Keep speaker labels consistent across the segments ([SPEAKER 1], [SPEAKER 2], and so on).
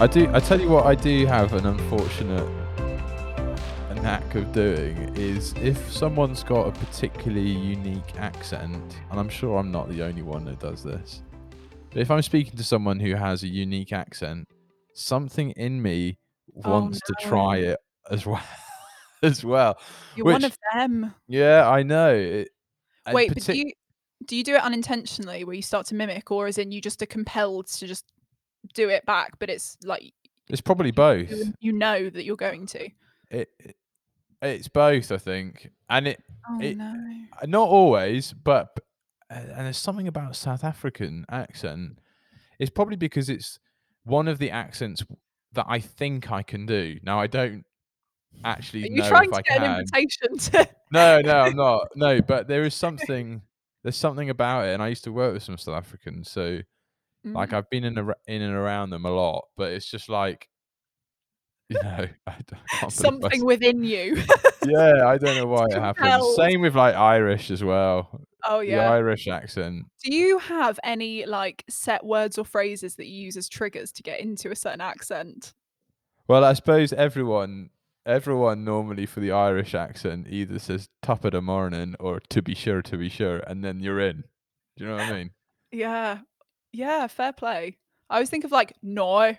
[SPEAKER 1] I do. I tell you what, I do have an unfortunate knack of doing is if someone's got a particularly unique accent, and I'm sure I'm not the only one that does this. But if I'm speaking to someone who has a unique accent, something in me
[SPEAKER 2] Oh,
[SPEAKER 1] wants to try it as well. as well.
[SPEAKER 2] You're one of them.
[SPEAKER 1] Yeah, I know. It,
[SPEAKER 2] Wait, but do you do you do it unintentionally where you start to mimic, or is in you just are compelled to just do it back, but it's like
[SPEAKER 1] it's probably both.
[SPEAKER 2] you, know that you're going to.
[SPEAKER 1] It, it it's both, I think, and it
[SPEAKER 2] Oh
[SPEAKER 1] It-
[SPEAKER 2] no.
[SPEAKER 1] Uh, not always, but uh, and there's something about South African accent. It's probably because it's one of the accents that I think I can do. Now I don't actually
[SPEAKER 2] Are you
[SPEAKER 1] know
[SPEAKER 2] trying to
[SPEAKER 1] I
[SPEAKER 2] get
[SPEAKER 1] can.
[SPEAKER 2] an invitation to
[SPEAKER 1] No, no, I'm not. No, but there is something. There's something about it, and I used to work with some South Africans, so like
[SPEAKER 2] Mm.
[SPEAKER 1] I've been in ar- in and around them a lot. But it's just like, you know, I, d- I can't I
[SPEAKER 2] something within you.
[SPEAKER 1] yeah, I don't know why it happens. Same with like Irish as well.
[SPEAKER 2] oh
[SPEAKER 1] The
[SPEAKER 2] yeah.
[SPEAKER 1] Irish accent.
[SPEAKER 2] Do you have any like set words or phrases that you use as triggers to get into a certain accent?
[SPEAKER 1] Well, I suppose everyone everyone normally for the Irish accent either says top of the morning or to be sure, to be sure, and then you're in. Do you know what I mean?
[SPEAKER 2] Yeah. Yeah, fair play. I always think of like no,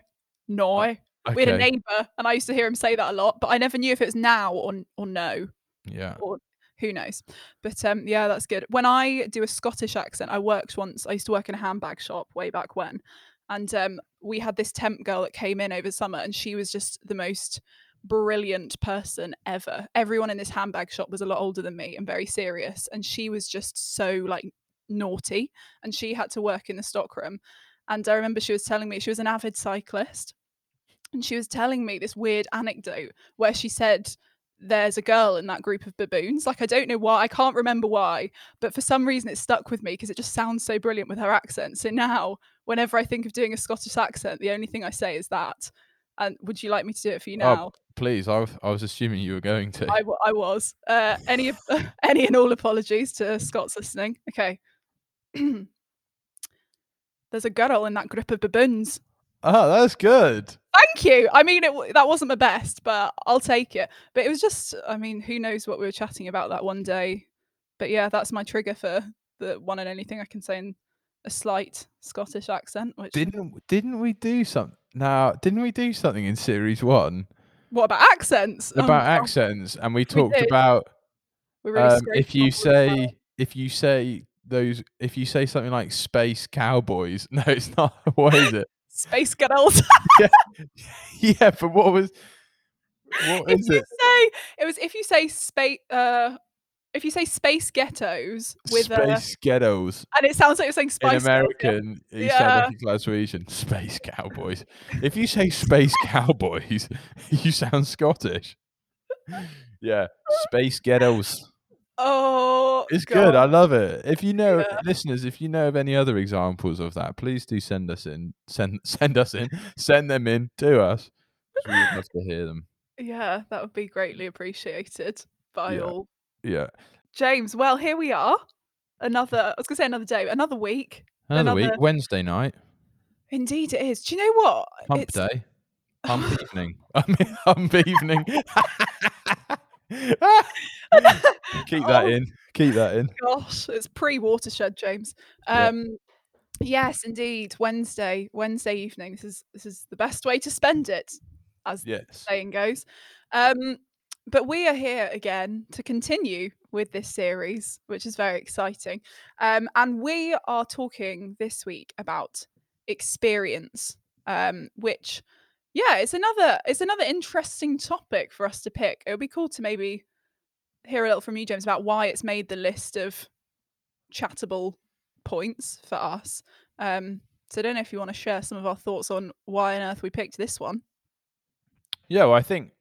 [SPEAKER 2] no. We had a
[SPEAKER 1] Okay.
[SPEAKER 2] neighbour and I used to hear him say that a lot, but I never knew if it was now or or no.
[SPEAKER 1] Yeah.
[SPEAKER 2] or who knows. But um, yeah, that's good. When I do a Scottish accent, I worked once. I used to work in a handbag shop way back when, and um, we had this temp girl that came in over summer, and she was just the most brilliant person ever. Everyone in this handbag shop was a lot older than me and very serious, and she was just so like naughty, and she had to work in the stockroom. And I remember she was telling me she was an avid cyclist, and she was telling me this weird anecdote where she said there's a girl in that group of baboons. Like, I don't know why, I can't remember why, but for some reason it stuck with me because it just sounds so brilliant with her accent. So now, whenever I think of doing a Scottish accent, the only thing I say is that. And would you like me to do it for you
[SPEAKER 1] Oh,
[SPEAKER 2] now?
[SPEAKER 1] Please, I, w- I was assuming you were going to.
[SPEAKER 2] I, w- I was. Uh, any any and all apologies to Scots listening. Okay. There's a girl in that group of baboons.
[SPEAKER 1] Oh, that's good.
[SPEAKER 2] Thank you. I mean, it, that wasn't my best, but I'll take it. But it was just, I mean, who knows what we were chatting about that one day. But yeah, that's my trigger for the one and only thing I can say in a slight Scottish accent. Which
[SPEAKER 1] Didn't didn't we do something? Now, didn't we do something in series one
[SPEAKER 2] what about accents? Oh,
[SPEAKER 1] about accents? And we talked
[SPEAKER 2] did.
[SPEAKER 1] about
[SPEAKER 2] we're really
[SPEAKER 1] um, if you say if you say those if you say something like space cowboys. No, it's not. What is it?
[SPEAKER 2] space girls,
[SPEAKER 1] yeah, yeah but what was what
[SPEAKER 2] if
[SPEAKER 1] is
[SPEAKER 2] you
[SPEAKER 1] it?
[SPEAKER 2] say it was if you say space, uh, if you say space ghettos with a,
[SPEAKER 1] Space ghettos.
[SPEAKER 2] and it sounds like you're saying
[SPEAKER 1] In
[SPEAKER 2] spice Girls.
[SPEAKER 1] American, you sound
[SPEAKER 2] Yeah.
[SPEAKER 1] Glaswegian. Space cowboys. if you say space cowboys, you sound Scottish. Yeah, space ghettos.
[SPEAKER 2] Oh,
[SPEAKER 1] It's good. I love it. If you know,
[SPEAKER 2] Yeah.
[SPEAKER 1] listeners, if you know of any other examples of that, please do send us in. Send send us in. Send them in to us. We would love to hear them.
[SPEAKER 2] Yeah, that would be greatly appreciated by
[SPEAKER 1] Yeah.
[SPEAKER 2] all.
[SPEAKER 1] Yeah.
[SPEAKER 2] James, well, here we are. Another, I was going to say another day, another week.
[SPEAKER 1] Another, week, Wednesday night,
[SPEAKER 2] Indeed, it is. Do you know what?
[SPEAKER 1] hump
[SPEAKER 2] It's-
[SPEAKER 1] day, hump evening. I mean, hump evening. Keep that
[SPEAKER 2] Oh,
[SPEAKER 1] in. Keep that in.
[SPEAKER 2] Gosh, it's pre watershed, James.
[SPEAKER 1] Yeah.
[SPEAKER 2] Um, yes, indeed. Wednesday, Wednesday evening. This is this is the best way to spend it, as the saying goes. Um, but we are here again to continue with this series, which is very exciting. Um, and we are talking this week about experience, um, which, yeah, it's another it's another interesting topic for us to pick. It would be cool to maybe hear a little from you, James, about why it's made the list of chattable points for us. Um, so I don't know if you want to share some of our thoughts on why on earth we picked this one.
[SPEAKER 1] Yeah, well, I think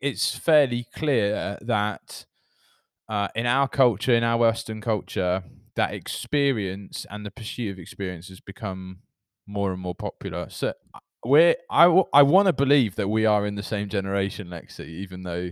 [SPEAKER 1] it's fairly clear that uh, in our culture, in our Western culture, that experience and the pursuit of experience has become more and more popular. So uh, we're I, w- I want to believe that we are in the same generation, Lexi, even though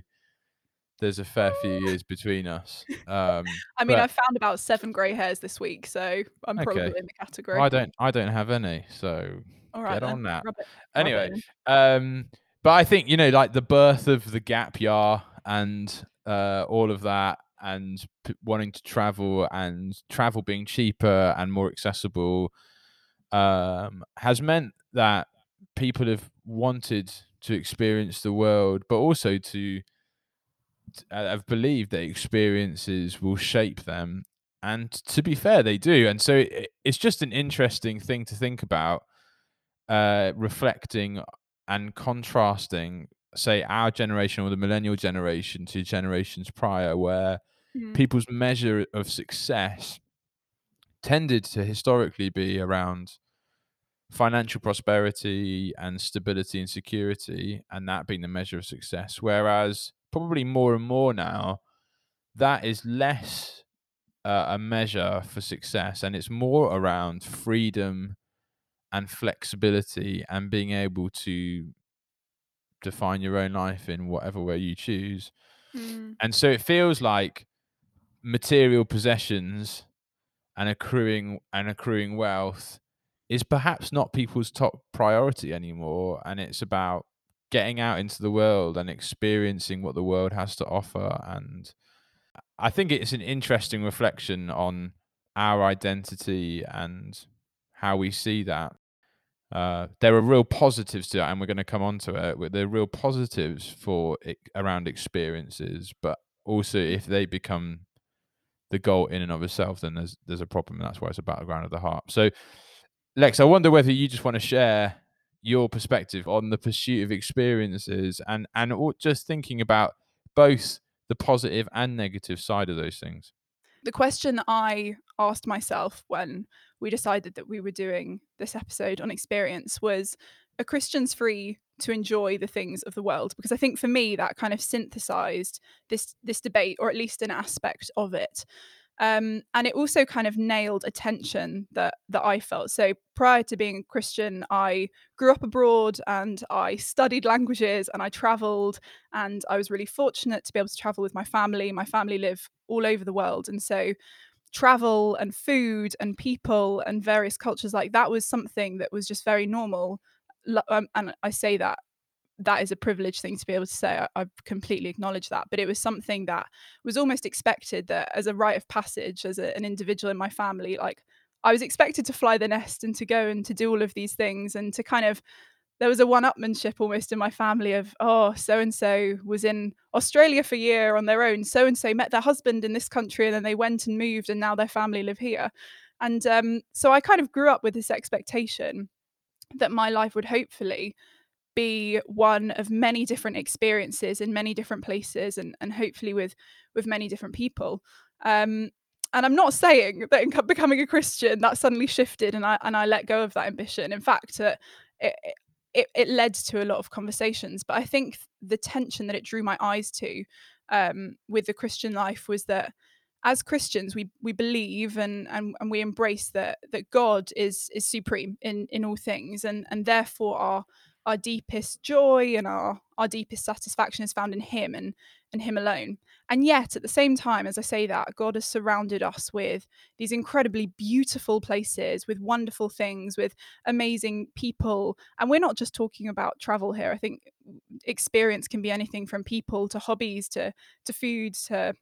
[SPEAKER 1] there's a fair few years between us. Um,
[SPEAKER 2] I mean,
[SPEAKER 1] but
[SPEAKER 2] I found about seven grey hairs this week, so I'm probably
[SPEAKER 1] Okay.
[SPEAKER 2] in the category.
[SPEAKER 1] I don't I don't have any, so
[SPEAKER 2] All right
[SPEAKER 1] Get
[SPEAKER 2] then.
[SPEAKER 1] on that.
[SPEAKER 2] Rub it- rub
[SPEAKER 1] Anyway, um, but I think you know, like the birth of the gap year and uh, all of that, and p- wanting to travel and travel being cheaper and more accessible, um, has meant that people have wanted to experience the world, but also to uh, have believed that experiences will shape them. And to be fair, they do. And so it, it's just an interesting thing to think about, uh, reflecting and contrasting, say, our generation or the millennial generation to generations prior, where
[SPEAKER 2] Mm.
[SPEAKER 1] people's measure of success tended to historically be around financial prosperity and stability and security, and that being the measure of success. Whereas, probably more and more now, that is less uh, a measure for success, and it's more around freedom and flexibility and being able to define your own life in whatever way you choose.
[SPEAKER 2] Mm.
[SPEAKER 1] And so it feels like material possessions and accruing and accruing wealth is perhaps not people's top priority anymore and it's about getting out into the world and experiencing what the world has to offer and I think it's an interesting reflection on our identity and how we see that. Uh, there are real positives to it, and we're going to come on to it. There are real positives for it around experiences, but also if they become the goal in and of itself, then there's there's a problem. And that's why it's a battleground of the heart. So, Lex, I wonder whether you just want to share your perspective on the pursuit of experiences and and just thinking about both the positive and negative side of those things.
[SPEAKER 2] the question I asked myself when we decided that we were doing this episode on experience was are Christians free to enjoy the things of the world? Because I think for me that kind of synthesized this this debate, or at least an aspect of it. Um, and it also kind of nailed a tension that that I felt. So prior to being a Christian, I grew up abroad and I studied languages and I traveled and I was really fortunate to be able to travel with my family. My family live all over the world, and so travel and food and people and various cultures like that was something that was just very normal. Um, and I say that that is a privileged thing to be able to say. I, I completely acknowledge that, but it was something that was almost expected that as a rite of passage, as a, an individual in my family, like I was expected to fly the nest and to go and to do all of these things and to kind of there was a one-upmanship almost in my family of oh so and so was in australia for a year on their own so and so met their husband in this country and then they went and moved and now their family live here and um, so i kind of grew up with this expectation that my life would hopefully be one of many different experiences in many different places and, and hopefully with with many different people. Um, and i'm not saying that in becoming a christian that suddenly shifted and i and i let go of that ambition. In fact uh, it, it, it led to a lot of conversations but i think the tension that it drew my eyes to um, with the christian life was that as christians we we believe and and, and we embrace that that god is is supreme in in all things and and therefore our our deepest joy and our our deepest satisfaction is found in him and and him alone. And yet at the same time as i say that god has surrounded us with these incredibly beautiful places with wonderful things with amazing people. And we're not just talking about travel here. I think experience can be anything from people to hobbies to to food to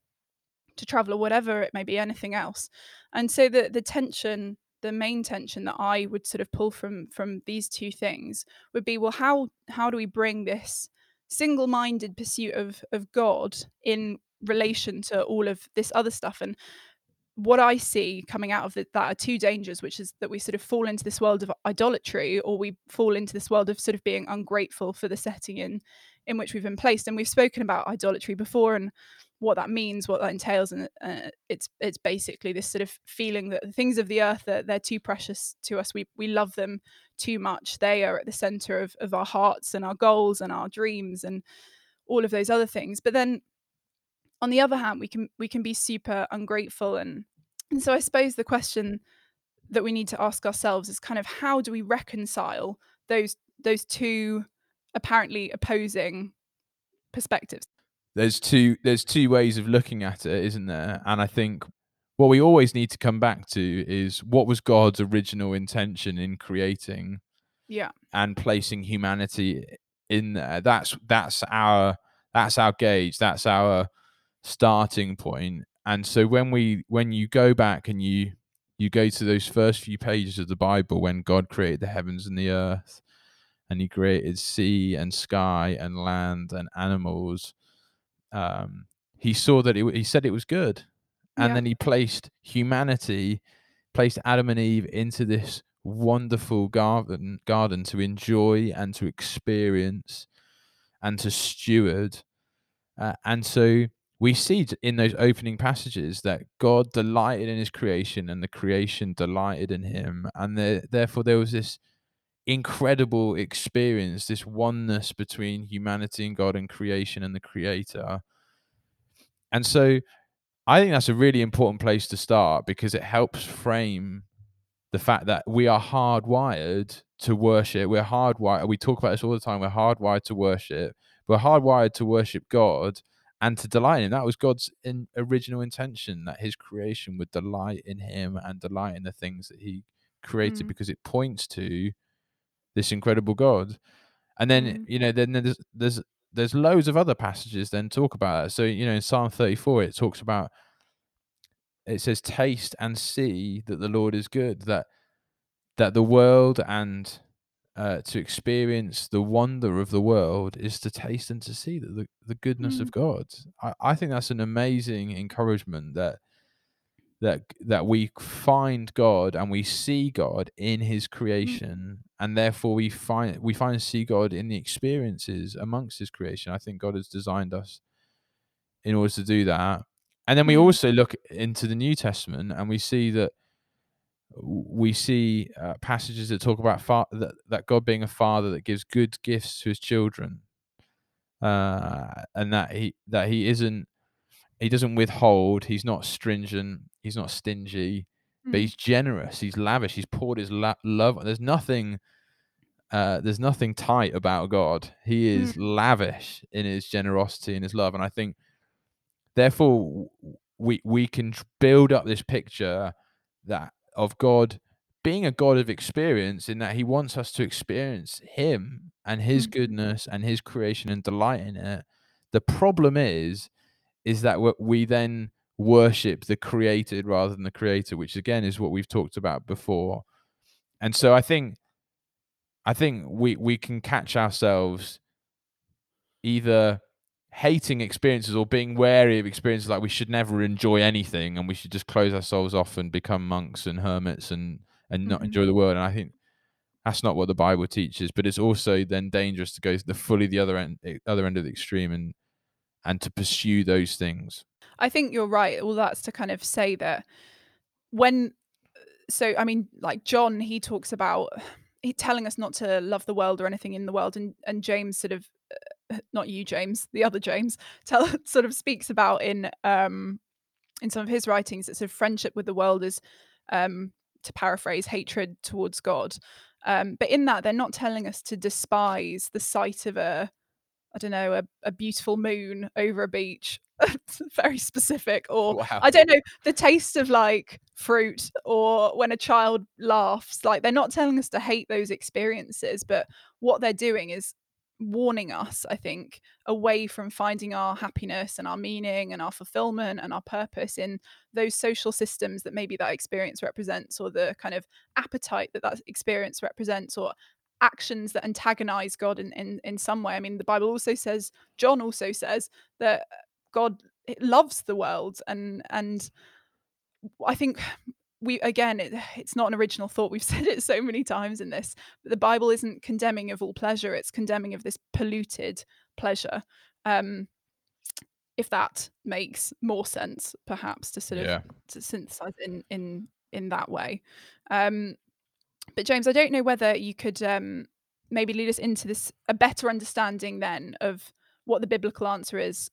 [SPEAKER 2] to travel or whatever it may be anything else. And so the the tension the main tension that i would sort of pull from from these two things would be well how how do we bring this single-minded pursuit of of god in relation to all of this other stuff and what I see coming out of the, that are two dangers, which is that we sort of fall into this world of idolatry, or we fall into this world of sort of being ungrateful for the setting in in which we've been placed. And we've spoken about idolatry before and what that means, what that entails, and uh, it's it's basically this sort of feeling that the things of the earth that they're too precious to us. We we love them too much. They are at the center of of our hearts and our goals and our dreams and all of those other things. But then on the other hand we can we can be super ungrateful and and so i suppose the question that we need to ask ourselves is kind of how do we reconcile those those two apparently opposing perspectives
[SPEAKER 1] there's two there's two ways of looking at it isn't there and i think what we always need to come back to is what was god's original intention in creating
[SPEAKER 2] Yeah.
[SPEAKER 1] and placing humanity in there. That's that's our that's our gauge. That's our starting point. And so when we when you go back and you you go to those first few pages of the Bible when God created the heavens and the earth and he created sea and sky and land and animals um, he saw that it, he said it was good. And
[SPEAKER 2] Yeah.
[SPEAKER 1] then he placed humanity placed adam and eve into this wonderful garden garden to enjoy and to experience and to steward. Uh, and so we see in those opening passages that god delighted in his creation and the creation delighted in him. And there, therefore there was this incredible experience this oneness between humanity and god and creation and the creator and so I think that's a really important place to start because it helps frame the fact that we are hardwired to worship. We're hardwired. We talk about this all the time. We're hardwired to worship. We're hardwired to worship God and to delight in Him. That was God's in, original intention that His creation would delight in Him and delight in the things that He created
[SPEAKER 2] Mm.
[SPEAKER 1] because it points to this incredible God. And then
[SPEAKER 2] Mm.
[SPEAKER 1] you know, then there's there's there's loads of other passages then talk about that. So you know, in Psalm 34, it talks about it says taste and see that the lord is good that that the world and uh, to experience the wonder of the world is to taste and to see that the, the goodness
[SPEAKER 2] Mm.
[SPEAKER 1] of god I, I think that's an amazing encouragement that that that we find god and we see god in his creation and therefore we find we find see god in the experiences amongst his creation. I think god has designed us in order to do that. And then we
[SPEAKER 2] Mm.
[SPEAKER 1] also look into the New Testament and we see that we see uh, passages that talk about fa- that, that God being a father that gives good gifts to his children, uh, and that he that he isn't he doesn't withhold. He's not stringent. He's not stingy, but
[SPEAKER 2] Mm.
[SPEAKER 1] he's generous. He's lavish. He's poured his la- love. There's nothing. Uh, there's nothing tight about God. He
[SPEAKER 2] Mm.
[SPEAKER 1] is lavish in his generosity and his love, and I think therefore we we can build up this picture that of God being a God of experience in that he wants us to experience him and his
[SPEAKER 2] Mm.
[SPEAKER 1] goodness and his creation and delight in it. The problem is is that we- we then worship the created rather than the creator, which again is what we've talked about before. And so I think I think we we can catch ourselves either hating experiences or being wary of experiences like we should never enjoy anything and we should just close ourselves off and become monks and hermits and and not
[SPEAKER 2] Mhm.
[SPEAKER 1] enjoy the world and i think that's not what the bible teaches but it's also then dangerous to go to the fully the other end other end of the extreme and and to pursue those things
[SPEAKER 2] I think you're right. All that's to kind of say that when, so I mean, like John, he talks about he telling us not to love the world or anything in the world, and and James sort of, uh, not you, James, the other James, tell sort of speaks about in um in some of his writings that sort of friendship with the world is, um, to paraphrase, hatred towards God. Um, but in that, they're not telling us to despise the sight of a I don't know, a, a beautiful moon over a beach. Very specific. Or
[SPEAKER 1] wow
[SPEAKER 2] I don't know, the taste of like fruit or when a child laughs. Like they're not telling us to hate those experiences, but what they're doing is warning us, I think, away from finding our happiness and our meaning and our fulfillment and our purpose in those social systems that maybe that experience represents or the kind of appetite that that experience represents or actions that antagonize God in, in in some way. I mean, the Bible also says, John also says that God loves the world, and and I think we again, it, it's not an original thought. We've said it so many times in this, but the Bible isn't condemning of all pleasure; it's condemning of this polluted pleasure. Um, if that makes more sense, perhaps to sort of
[SPEAKER 1] yeah
[SPEAKER 2] to synthesize in in in that way. Um, but James, I don't know whether you could um, maybe lead us into this a better understanding then of what the biblical answer is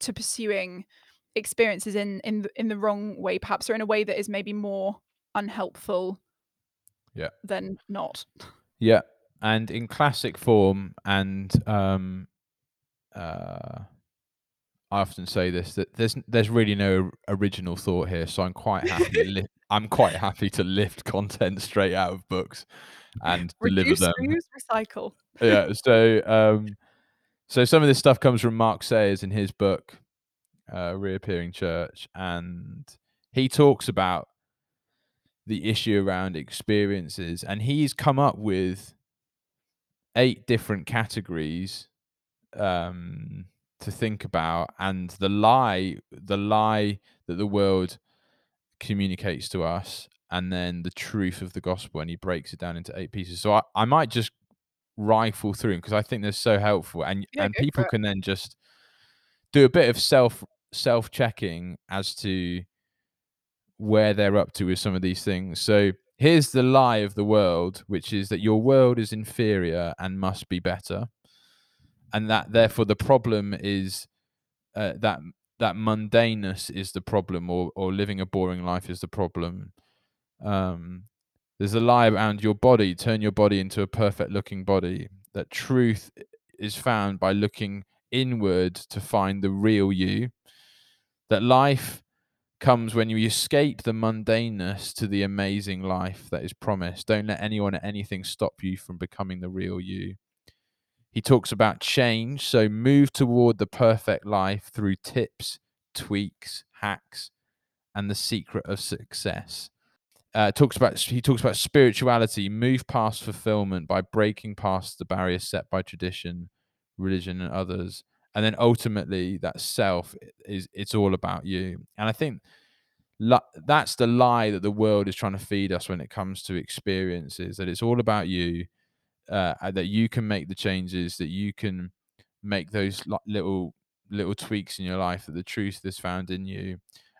[SPEAKER 2] to pursuing experiences in in the, in the wrong way, perhaps, or in a way that is maybe more unhelpful.
[SPEAKER 1] Yeah.
[SPEAKER 2] Than not.
[SPEAKER 1] yeah and in classic form and um uh I often say this that there's there's really no original thought here, so I'm quite happy li- I'm quite happy to lift content straight out of books and deliver
[SPEAKER 2] Reduce,
[SPEAKER 1] them.
[SPEAKER 2] reuse, recycle.
[SPEAKER 1] yeah. So, um, so some of this stuff comes from Mark Sayers in his book, uh, Reappearing Church, and he talks about the issue around experiences, and he's come up with eight different categories um, to think about, and the lie, the lie that the world communicates to us, and then the truth of the gospel, and he breaks it down into eight pieces. So I, I might just rifle through them because I think they're so helpful, and
[SPEAKER 2] Yeah,
[SPEAKER 1] and people can then just do a bit of self self checking as to where they're up to with some of these things. So here's the lie of the world, which is that your world is inferior and must be better, and that therefore the problem is uh, that that mundaneness is the problem, or or living a boring life is the problem. Um, there's a lie around your body. Turn your body into a perfect looking body. That truth is found by looking inward to find the real you. That life comes when you escape the mundaneness to the amazing life that is promised. Don't let anyone or anything stop you from becoming the real you. He talks about change, so move toward the perfect life through tips, tweaks, hacks, and the secret of success. Uh, talks about he talks about spirituality, move past fulfillment by breaking past the barriers set by tradition, religion, and others, and then ultimately that self is it's all about you. And I think that's the lie that the world is trying to feed us when it comes to experiences that it's all about you uh, that you can make the changes that you can make those little little tweaks in your life that the truth is found in you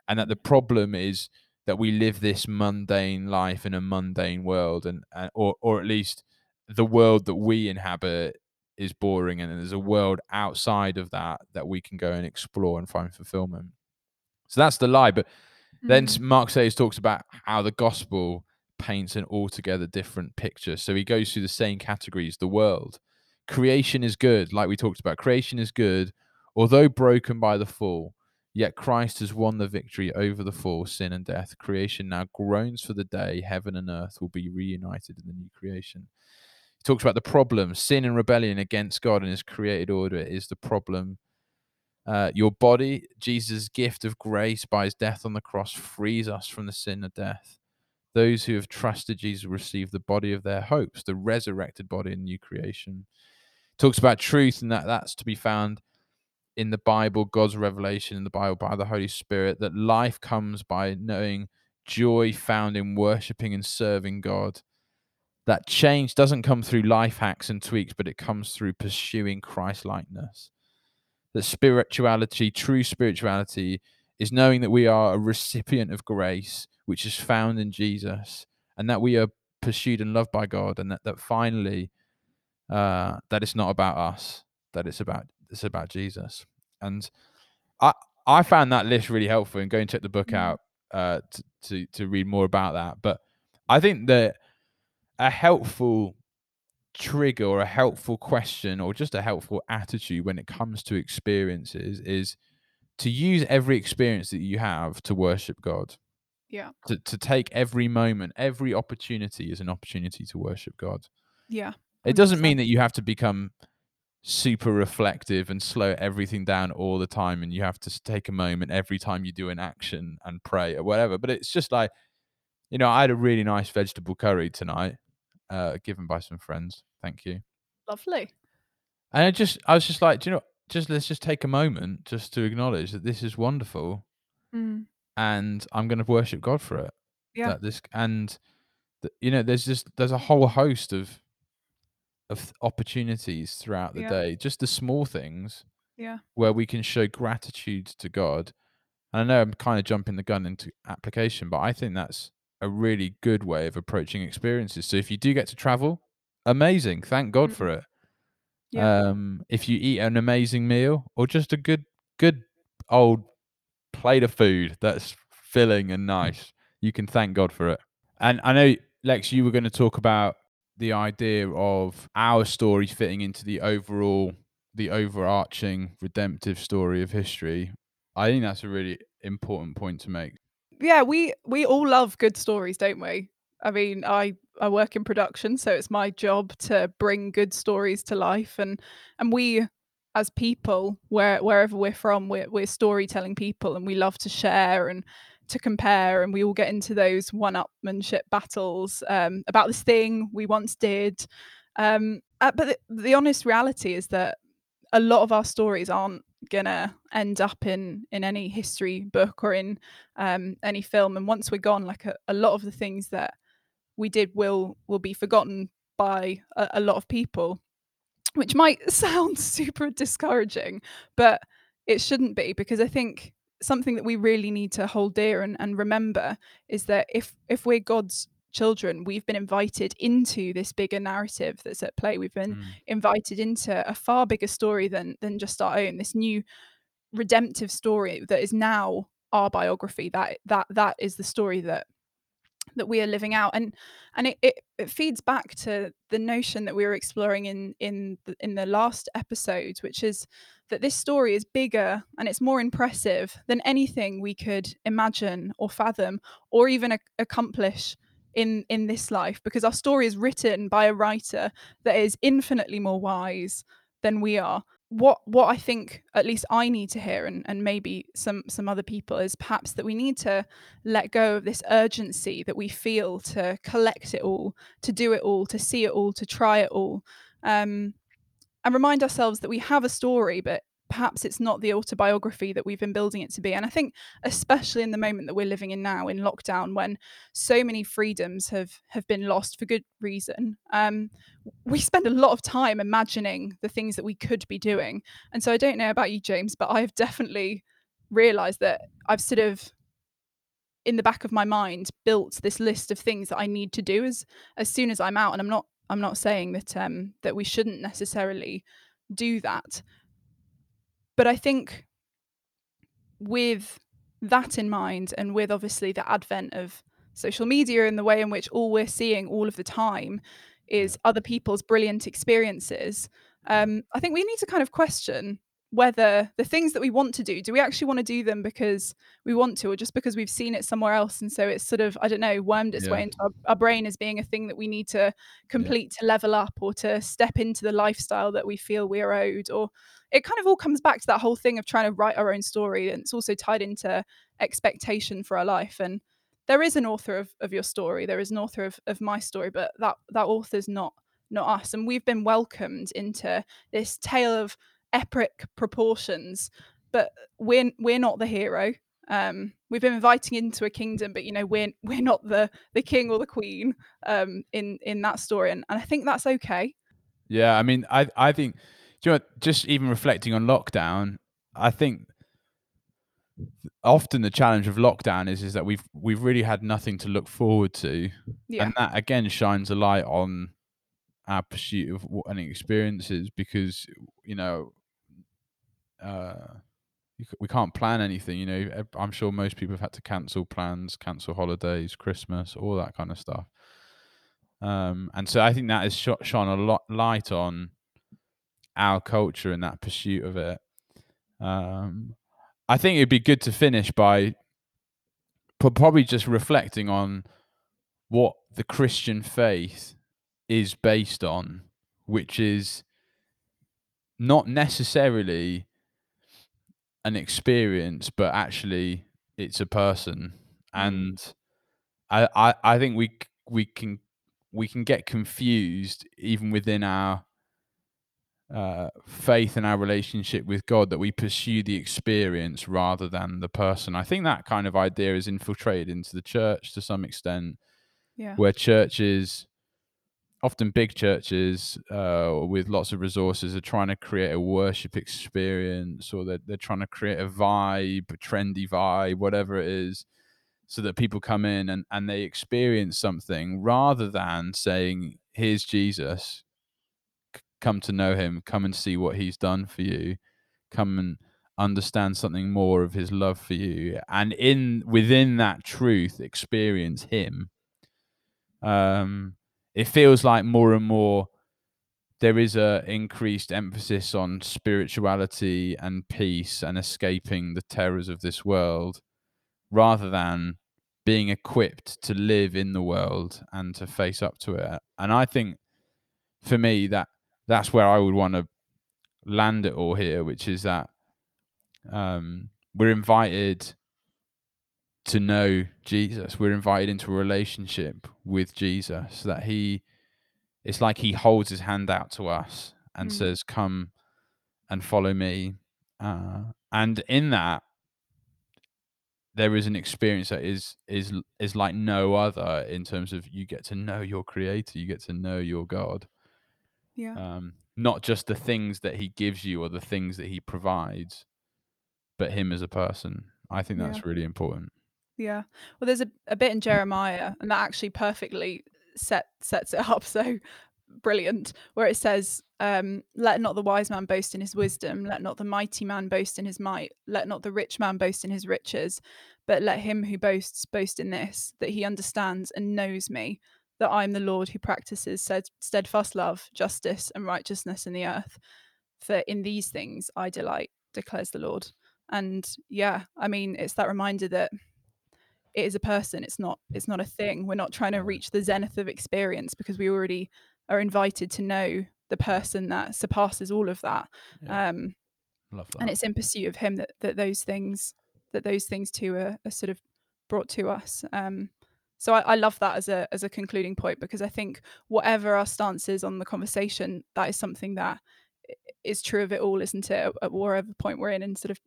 [SPEAKER 1] and that the problem is that we live this mundane life in a mundane world and, and or or at least the world that we inhabit is boring and there's a world outside of that that we can go and explore and find fulfillment so that's the lie but then
[SPEAKER 2] Mm.
[SPEAKER 1] Mark Sayers talks about how the gospel paints an altogether different picture. So he goes through the same categories the world. Creation is good, like we talked about. Creation is good, although broken by the fall. Yet Christ has won the victory over the fall, sin, and death. Creation now groans for the day heaven and earth will be reunited in the new creation. He talks about the problem sin and rebellion against God and his created order is the problem uh, your body, Jesus' gift of grace by his death on the cross, frees us from the sin of death. Those who have trusted Jesus receive the body of their hopes, the resurrected body in new creation. Talks about truth and that that's to be found in the Bible, God's revelation in the Bible by the Holy Spirit, that life comes by knowing joy found in worshiping and serving God. That change doesn't come through life hacks and tweaks, but it comes through pursuing Christ likeness that spirituality, true spirituality, is knowing that we are a recipient of grace, which is found in Jesus, and that we are pursued and loved by God, and that that finally, uh, that it's not about us, that it's about it's about Jesus. And I I found that list really helpful, and go and check the book
[SPEAKER 2] Mm.
[SPEAKER 1] out uh, to, to to read more about that. But I think that a helpful trigger or a helpful question or just a helpful attitude when it comes to experiences is to use every experience that you have to worship God.
[SPEAKER 2] Yeah.
[SPEAKER 1] To, to take every moment, every opportunity is an opportunity to worship God.
[SPEAKER 2] Yeah.
[SPEAKER 1] It doesn't mean that you have to become super reflective and slow everything down all the time and you have to take a moment every time you do an action and pray or whatever. But it's just like, you know, I had a really nice vegetable curry tonight, uh, given by some friends. Thank you.
[SPEAKER 2] Lovely.
[SPEAKER 1] And I just, I was just like, do you know, just let's just take a moment just to acknowledge that this is wonderful,
[SPEAKER 2] Mm.
[SPEAKER 1] And I'm going to worship God for it.
[SPEAKER 2] Yeah.
[SPEAKER 1] That this and, th- you know, there's just there's a whole host of of opportunities throughout the
[SPEAKER 2] Yeah.
[SPEAKER 1] day, just the small things
[SPEAKER 2] Yeah.
[SPEAKER 1] where we can show gratitude to God. And I know I'm kind of jumping the gun into application, but I think that's a really good way of approaching experiences. So if you do get to travel, amazing. Thank God for it.
[SPEAKER 2] Yeah.
[SPEAKER 1] Um, if you eat an amazing meal or just a good, good old plate of food that's filling and nice, you can thank God for it. And I know, Lex, you were going to talk about the idea of our story fitting into the overall, the overarching redemptive story of history. I think that's a really important point to make.
[SPEAKER 2] Yeah, we we all love good stories, don't we? I mean, I I work in production, so it's my job to bring good stories to life, and and we as people, where wherever we're from, we're we're storytelling people, and we love to share and to compare, and we all get into those one-upmanship battles um, about this thing we once did. Um, uh, but the, the honest reality is that a lot of our stories aren't gonna end up in in any history book or in um, any film. And once we're gone, like a, a lot of the things that we did will will be forgotten by a, a lot of people, which might sound super discouraging, but it shouldn't be because I think something that we really need to hold dear and, and remember is that if if we're God's children, we've been invited into this bigger narrative that's at play. We've been
[SPEAKER 1] Mm.
[SPEAKER 2] invited into a far bigger story than than just our own. This new redemptive story that is now our biography. That that that is the story that that we are living out and and it, it, it feeds back to the notion that we were exploring in in the, in the last episode which is that this story is bigger and it's more impressive than anything we could imagine or fathom or even a- accomplish in in this life because our story is written by a writer that is infinitely more wise than we are what what I think at least I need to hear and, and maybe some some other people is perhaps that we need to let go of this urgency that we feel to collect it all, to do it all, to see it all, to try it all. Um, and remind ourselves that we have a story, but perhaps it's not the autobiography that we've been building it to be. And I think, especially in the moment that we're living in now, in lockdown, when so many freedoms have have been lost for good reason, um, we spend a lot of time imagining the things that we could be doing. And so I don't know about you, James, but I've definitely realized that I've sort of in the back of my mind built this list of things that I need to do as as soon as I'm out and I'm not I'm not saying that um that we shouldn't necessarily do that but I think with that in mind, and with obviously the advent of social media and the way in which all we're seeing all of the time is other people's brilliant experiences, um, I think we need to kind of question whether the things that we want to do, do we actually want to do them because we want to, or just because we've seen it somewhere else? And so it's sort of, I don't know, wormed its way into our, our brain as being a thing that we need to complete to level up or to step into the lifestyle that we feel we are owed, or it kind of all comes back to that whole thing of trying to write our own story and it's also tied into expectation for our life. And there is an author of, of your story there is an author of, of my story but that that author's not not us. And we've been welcomed into this tale of epic proportions but we're we're not the hero. Um we've been inviting into a kingdom but you know we're we're not the the king or the queen um in in that story and, and i think that's okay.
[SPEAKER 1] Yeah, I mean, I I think, do you know, just even reflecting on lockdown, I think often the challenge of lockdown is is that we've we've really had nothing to look forward to,
[SPEAKER 2] yeah.
[SPEAKER 1] and that again shines a light on our pursuit of what any experiences because you know, uh, we can't plan anything. You know, I'm sure most people have had to cancel plans, cancel holidays, Christmas, all that kind of stuff. Um, and so I think that has sh- shone a lot light on our culture and that pursuit of it. Um, I think it'd be good to finish by pro- probably just reflecting on what the Christian faith is based on, which is not necessarily an experience, but actually it's a person.
[SPEAKER 2] Mm.
[SPEAKER 1] And I, I, I think we we can we can get confused even within our uh, faith and our relationship with God that we pursue the experience rather than the person. I think that kind of idea is infiltrated into the church to some extent,
[SPEAKER 2] yeah
[SPEAKER 1] where churches, often big churches uh, with lots of resources, are trying to create a worship experience or they're, they're trying to create a vibe, a trendy vibe, whatever it is. So that people come in and, and they experience something rather than saying, Here's Jesus, come to know him, come and see what he's done for you, come and understand something more of his love for you, and in within that truth, experience him. Um, it feels like more and more there is a increased emphasis on spirituality and peace and escaping the terrors of this world rather than being equipped to live in the world and to face up to it. And I think for me that that's where I would want to land it all here, which is that um, we're invited to know Jesus. We're invited into a relationship with Jesus. That He, it's like He holds His hand out to us and
[SPEAKER 2] Mm.
[SPEAKER 1] says, "Come and follow me." Uh, and in that, there is an experience that is is is like no other in terms of you get to know your Creator, you get to know your God
[SPEAKER 2] Yeah.
[SPEAKER 1] um, not just the things that he gives you or the things that he provides, but him as a person. I think that's
[SPEAKER 2] Yeah.
[SPEAKER 1] really important.
[SPEAKER 2] Yeah. Well, there's a, a bit in Jeremiah, and that actually perfectly set sets it up so brilliant, where it says, um, "Let not the wise man boast in his wisdom, let not the mighty man boast in his might, let not the rich man boast in his riches, but let him who boasts boast in this, that he understands and knows me, that I am the Lord who practices stead- steadfast love, justice, and righteousness in the earth. For in these things I delight," declares the Lord. And yeah, I mean, it's that reminder that it is a person it's not it's not a thing we're not trying to reach the zenith of experience because we already are invited to know the person that surpasses all of that
[SPEAKER 1] Yeah.
[SPEAKER 2] um
[SPEAKER 1] Love that.
[SPEAKER 2] and it's in pursuit of him that that those things that those things too are, are sort of brought to us um so I, I love that as a as a concluding point because I think whatever our stance is on the conversation, that is something that is true of it all, isn't it? At, at whatever point we're in and sort of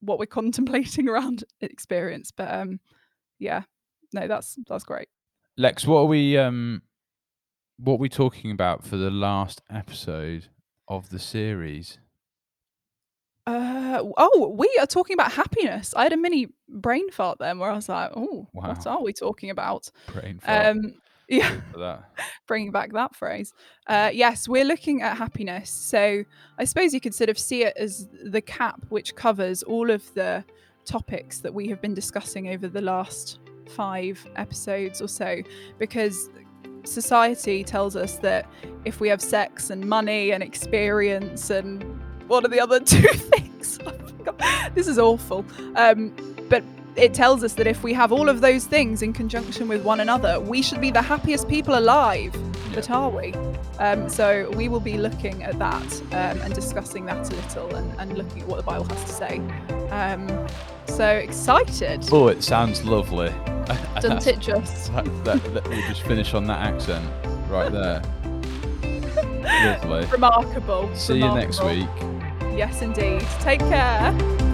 [SPEAKER 2] what we're contemplating around experience. But um yeah, no, that's that's great.
[SPEAKER 1] Lex, what are we um what are we talking about for the last episode of the series?
[SPEAKER 2] Uh, oh, we are talking about happiness. I had a mini brain fart then where I was like, oh, what are we talking about?
[SPEAKER 1] Brain fart.
[SPEAKER 2] Um, yeah,
[SPEAKER 1] that.
[SPEAKER 2] bringing back that phrase. Uh, yes, we're looking at happiness. So I suppose you could sort of see it as the cap which covers all of the topics that we have been discussing over the last five episodes or so, because society tells us that if we have sex and money and experience and what are the other two things? This is awful. Um, it tells us that if we have all of those things in conjunction with one another, we should be the happiest people alive. But are we? Um, so we will be looking at that um, and discussing that a little and, and looking at what the Bible has to say. Um, so excited,
[SPEAKER 1] Oh, it sounds lovely.
[SPEAKER 2] doesn't it just?
[SPEAKER 1] that, that, that- we'll just finish on that accent right there. lovely.
[SPEAKER 2] Remarkable.
[SPEAKER 1] See you next week.
[SPEAKER 2] Yes, indeed. Take care.